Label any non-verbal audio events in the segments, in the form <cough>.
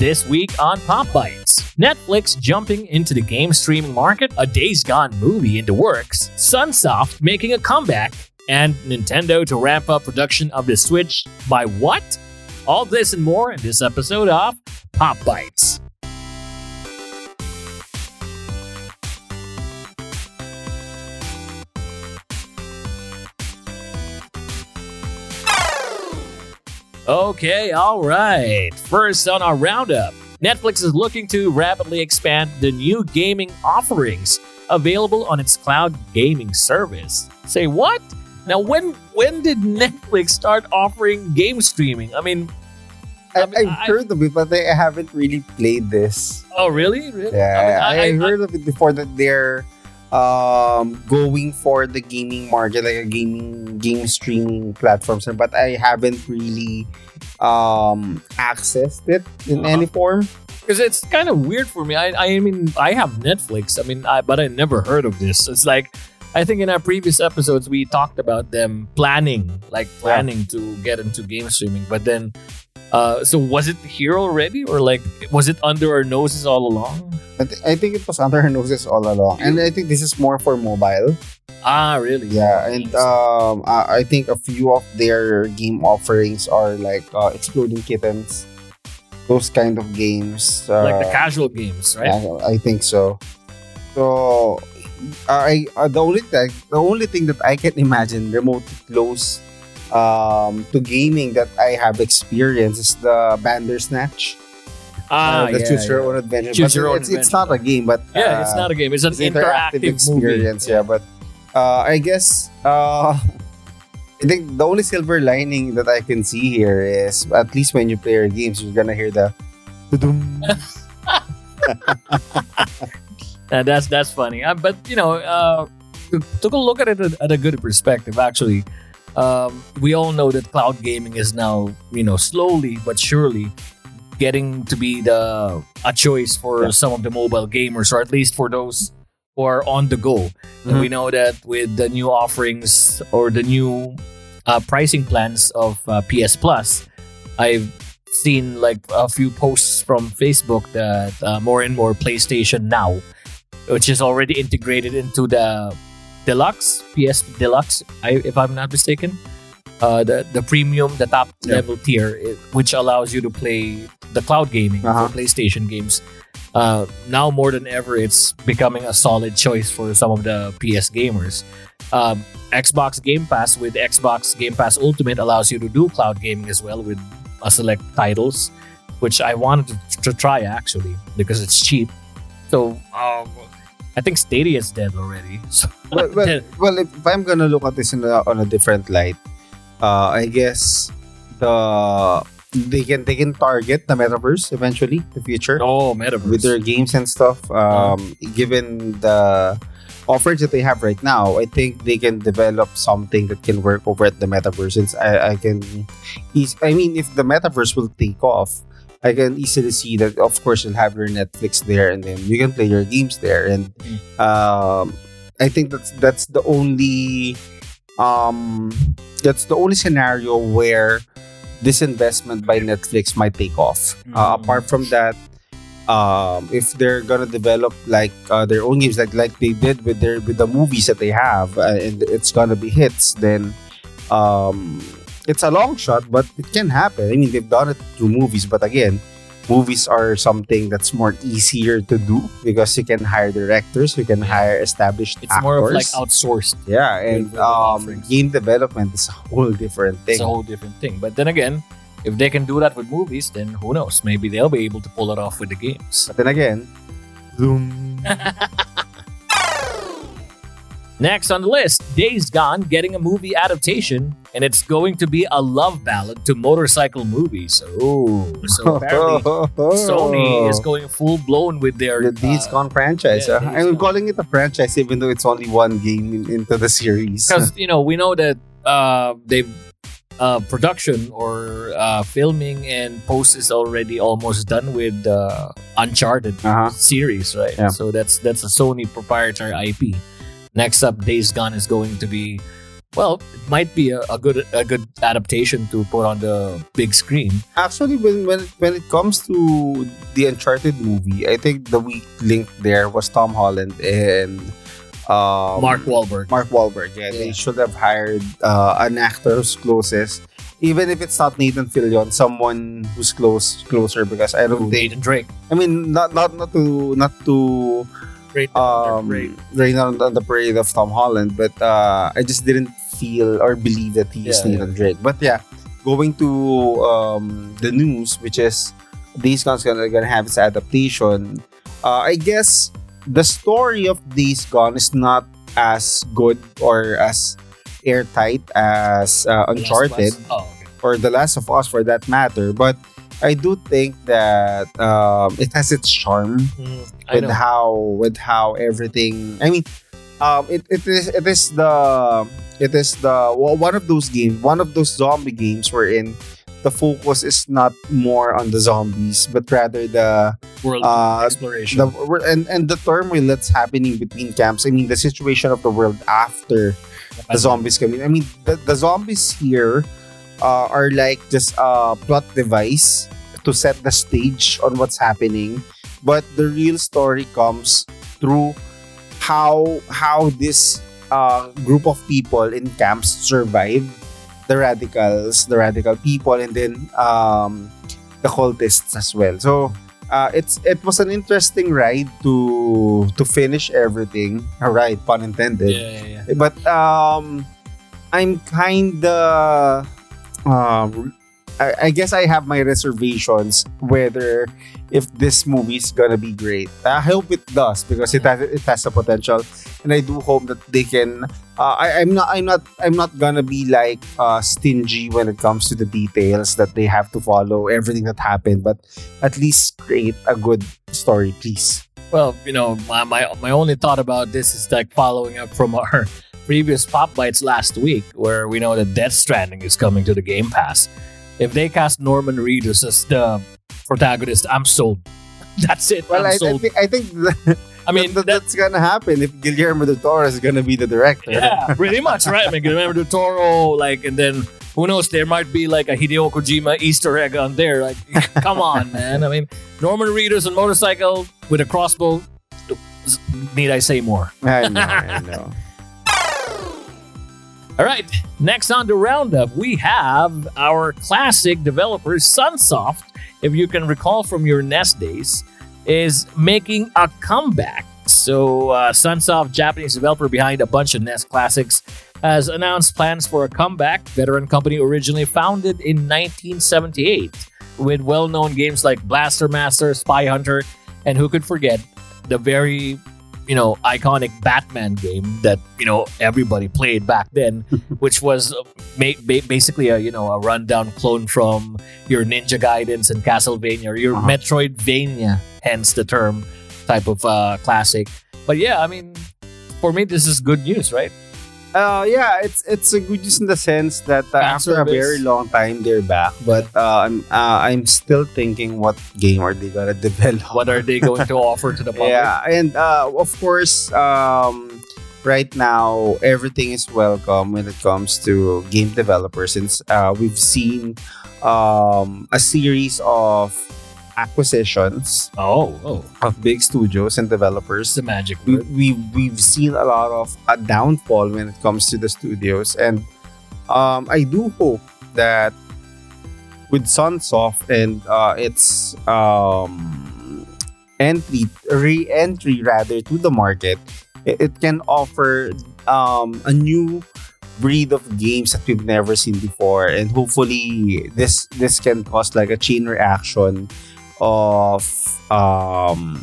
This week on Pop Bites, Netflix jumping into the game streaming market, a Days Gone movie into works, Sunsoft making a comeback, and Nintendo to ramp up production of the Switch by what? All this and more in this episode of Pop Bites. Okay, all right. First on our roundup, Netflix is looking to rapidly expand the new gaming offerings available on its cloud gaming service. Say what? Now, when when did Netflix start offering game streaming? I mean, I, I mean, I've I- heard of it, but I haven't really played this. oh really? Really? Yeah, I mean, I- I- heard of it before that they're um going for the gaming market, like a gaming game streaming platforms, but I haven't really um accessed it in Uh-huh. any form. because it's kind of weird for me. I, I mean, I have Netflix. I mean, I, but I never heard of this. It's like, I think in our previous episodes we talked about them planning, like planning to get into game streaming. But then, uh, so was it here already, or like was it under our noses all along? I, th- I think it was under our noses all along, and I think this is more for mobile. Ah, really? Yeah, and um, I, I think a few of their game offerings are like uh, Exploding Kittens, those kind of games. Uh, like the casual games, right? Yeah, I think so. So, I uh, the only thing the only thing that I can imagine remotely close um, to gaming that I have experienced is the Bandersnatch. Ah, uh, the yeah, choose your yeah. own adventure. Choose but your own it's, it's not a game, but Yeah, it's uh, not a game. It's an it's interactive, experience. movie. Yeah, but uh, I guess uh, <laughs> I think the only silver lining that I can see here is at least when you play your games, you're gonna hear the. Uh, <laughs> that's that's funny. Uh, but you know, uh, took a look at it at a good perspective. Actually, um, we all know that cloud gaming is now, you know, slowly but surely getting to be the a choice for Yeah. some of the mobile gamers, or at least for those who are on the go. And Mhm. we know that with the new offerings or the new uh, pricing plans of uh, PS Plus, I've seen like a few posts from Facebook that uh, more and more PlayStation Now, which is already integrated into the deluxe PS Deluxe, I, if I'm not mistaken, uh, the the premium, the top level tier, it- which allows you to play the cloud gaming Uh-huh. PlayStation games. Uh, now more than ever, it's becoming a solid choice for some of the PS gamers. Um, Xbox Game Pass with Xbox Game Pass Ultimate allows you to do cloud gaming as well with uh, select titles, which I wanted to, to try actually because it's cheap. So um, I think Stadia is dead already. <laughs> So well, well, <laughs> well, if, I'm gonna look at this in a, on a different light, uh, I guess the they can they can target the metaverse eventually, the future. oh, metaverse. with their games and stuff. Um, given the offers that they have right now, I think they can develop something that can work over at the metaverse. Since I, I can, I mean, if the metaverse will take off, I can easily see that. Of course, you'll have your Netflix there, and then you can play your games there. And um, I think that's that's the only um, that's the only scenario where this investment by Netflix might take off. Uh, Mm. apart from that, um, if they're gonna develop like uh, their own games, like like they did with their with the movies that they have, uh, and it's gonna be hits, then um, it's a long shot, but it can happen. I mean, they've done it through movies, but again, movies are something that's more easier to do because you can hire directors, you can hire established it's actors. more of like outsourced. yeah, and um, game development is a whole different thing. It's a whole different thing. But then again, if they can do that with movies, then who knows? Maybe they'll be able to pull it off with the games. but then again, Zoom. <laughs> Next on the list, Days Gone getting a movie adaptation, and it's going to be a love ballad to motorcycle movies. Oh, so apparently <laughs> Sony is going full blown with their the Days uh, Gone franchise. yeah, uh, I'm Gone. calling it a franchise even though it's only one game in, into the series. because <laughs> you know we know that uh they uh production or uh filming and post is already almost done with uh uncharted Uh-huh. series right Yeah. so that's that's a sony proprietary ip next up days gone is going to be well, it might be a, a good a good adaptation to put on the big screen. Actually, when when when it comes to the Uncharted movie, I think the weak link there was Tom Holland and um, Mark Wahlberg. Mark Wahlberg. Yeah, they should have hired uh, an actor who's closest, even if it's not Nathan Fillion, someone who's close closer. Because I don't think. Nathan Drake. I mean, not not not to not to Great. um Great. rain on, on the parade of Tom Holland, but uh, I just didn't feel or believe that he is Yeah, Drake. But yeah, going to um, the news, which is Days Gone's gonna, gonna have its adaptation. Uh, I guess the story of Days Gone is not as good or as airtight as uh, The Last of Uncharted. Oh, okay. or The Last of Us for that matter. But I do think that um, it has its charm Mm, with know. how with how everything. I mean, um, it, it is it is the it is the well, one of those games, one of those zombie games wherein the focus is not more on the zombies, but rather the World uh, exploration. the and and the turmoil that's happening between camps. I mean, the situation of the world after the zombies come in. I mean, the, the zombies here uh, are like just a plot device to set the stage on what's happening, but the real story comes through how how this uh, group of people in camps survive the radicals, the radical people, and then um, the cultists as well. So. Uh, it's it was an interesting ride to to finish everything. All right, pun intended. yeah, yeah, yeah. But um, I'm kind of um, I, I guess I have my reservations whether if this movie is gonna be great. I hope it does because it has it has the potential, and I do hope that they can. Uh, I, I'm not I'm not I'm not gonna be like uh, stingy when it comes to the details that they have to follow everything that happened, but at least create a good story, please. Well, you know, my, my my only thought about this is like following up from our previous pop bites last week, where we know that Death Stranding is coming to the Game Pass. If they cast Norman Reedus as the protagonist, I'm sold. <laughs> That's it. Well, I'm I, I, sold. think I think <laughs> that, I mean, that, that, that's gonna happen if Guillermo del Toro is gonna be the director. yeah, <laughs> pretty much, right? I mean, remember the Toro, like, and then who knows? There might be like a Hideo Kojima Easter egg on there. Like, come on, man. I mean, Norman Reedus on motorcycle with a crossbow. Need I say more? I know, I know. All right, next on the roundup, we have our classic developer, Sunsoft. If you can recall from your NES days, is making a comeback. So, uh, Sunsoft, Japanese developer behind a bunch of NES classics, has announced plans for a comeback. Veteran company originally founded in 1978 with well known games like Blaster Master, Spy Hunter, and who could forget the very you know iconic Batman game that you know everybody played back then, <laughs> which was basically a you know a rundown clone from your Ninja Gaidens and Castlevania, or your Uh-huh. Metroidvania, hence the term type of uh, classic. But yeah, I mean, for me, this is good news, right? Uh, yeah, it's it's a good news in the sense that uh, after a very long time they're back. But uh, I'm uh, I'm still thinking what game are they gonna <laughs> develop? What are they going to offer to the public? Yeah, and uh, of course, um, right now everything is welcome when it comes to game developers. Since uh, we've seen um, a series of acquisitions Oh, oh, of big studios and it's developers. the magic We, we, we've seen a lot of a downfall when it comes to the studios, and um, I do hope that with Sunsoft and uh, its um, entry re-entry rather to the market, it, it can offer um, a new breed of games that we've never seen before, and hopefully this this can cause like a chain reaction of um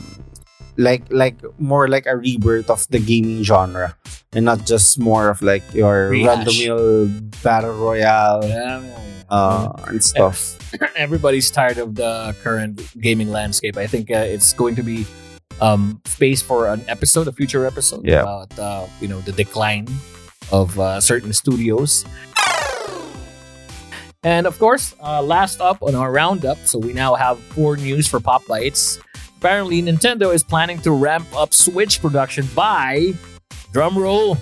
like like more like a rebirth of the gaming genre and not just more of like your Rehash. random battle royale Yeah, yeah, yeah. uh and stuff <clears throat> everybody's tired of the current gaming landscape. I think uh, it's going to be um, space for an episode, a future episode about uh, you know the decline of uh, certain studios. And of course, uh, last up on our roundup, so we now have four news for Pop Bites. Apparently, Nintendo is planning to ramp up Switch production by drum roll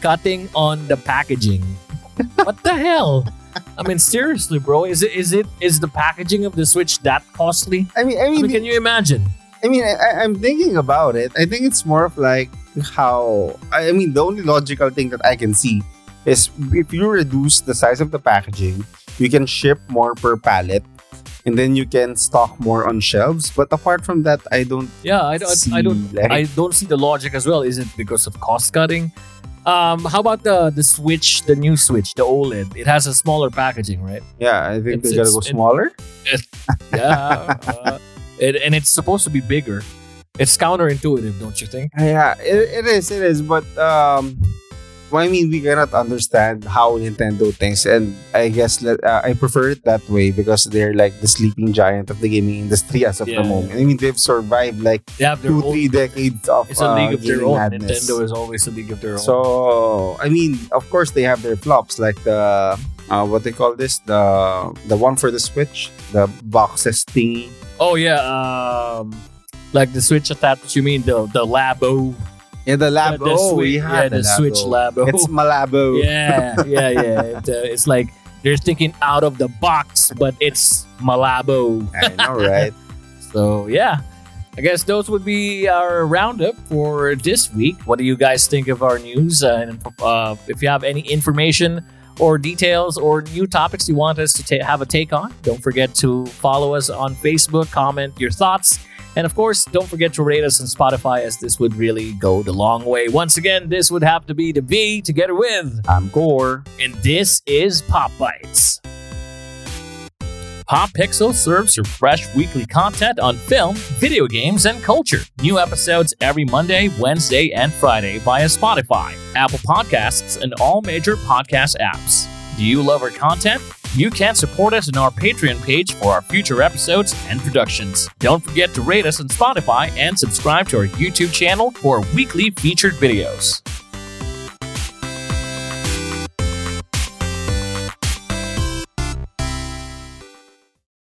cutting on the packaging. <laughs> what the hell? I mean, seriously, bro, is it is it is the packaging of the Switch that costly? I mean, I I mean, mean, can you imagine? I mean, I, I'm thinking about it. I think it's more of like how. I mean, the only logical thing that I can see is if you reduce the size of the packaging, you can ship more per pallet, and then you can stock more on shelves. But apart from that, I don't. Yeah, I don't. see, I don't. like- I don't see the logic as well. Is it because of cost cutting? Um, how about the the Switch, the new Switch, the OLED? It has a smaller packaging, right? Yeah, I think It's- they gotta go it's- it- smaller. Yeah, uh, it, and it's supposed to be bigger. It's counterintuitive, don't you think? Yeah, it, it is. It is. But um, I mean, we cannot understand how Nintendo thinks, and I guess uh, I prefer it that way because they're like the sleeping giant of the gaming industry as of Yeah. the moment. I mean, they've survived like They two, own. three decades of It's a uh, league of their own. madness. Nintendo is always a league of their own. So I mean, of course, they have their flops like the uh, what they call this the the one for the Switch, the boxes thingy. oh yeah, um, like the Switch attachment. You mean the the Labo? Yeah, the Labo. the, the oh, Switch, yeah, yeah, the, Switch Labo. It's Malabo. <laughs> yeah, yeah, yeah. It, uh, it's like they're thinking out of the box, but it's Malabo. I know, right? <laughs> So yeah, I guess those would be our roundup for this week. What do you guys think of our news? Uh, and uh, if you have any information or details or new topics you want us to ta- have a take on, don't forget to follow us on Facebook, comment your thoughts. And of course, don't forget to rate us on Spotify as this would really go the long way. Once again, this would have to be the V together with I'm Gore. and this is Pop Bites. Pop Pixel serves your fresh weekly content on film, video games, and culture. New episodes every Monday, Wednesday, and Friday via Spotify, Apple Podcasts, and all major podcast apps. Do you love our content? You can support us on our Patreon page for our future episodes and productions. Don't forget to rate us on Spotify and subscribe to our YouTube channel for weekly featured videos.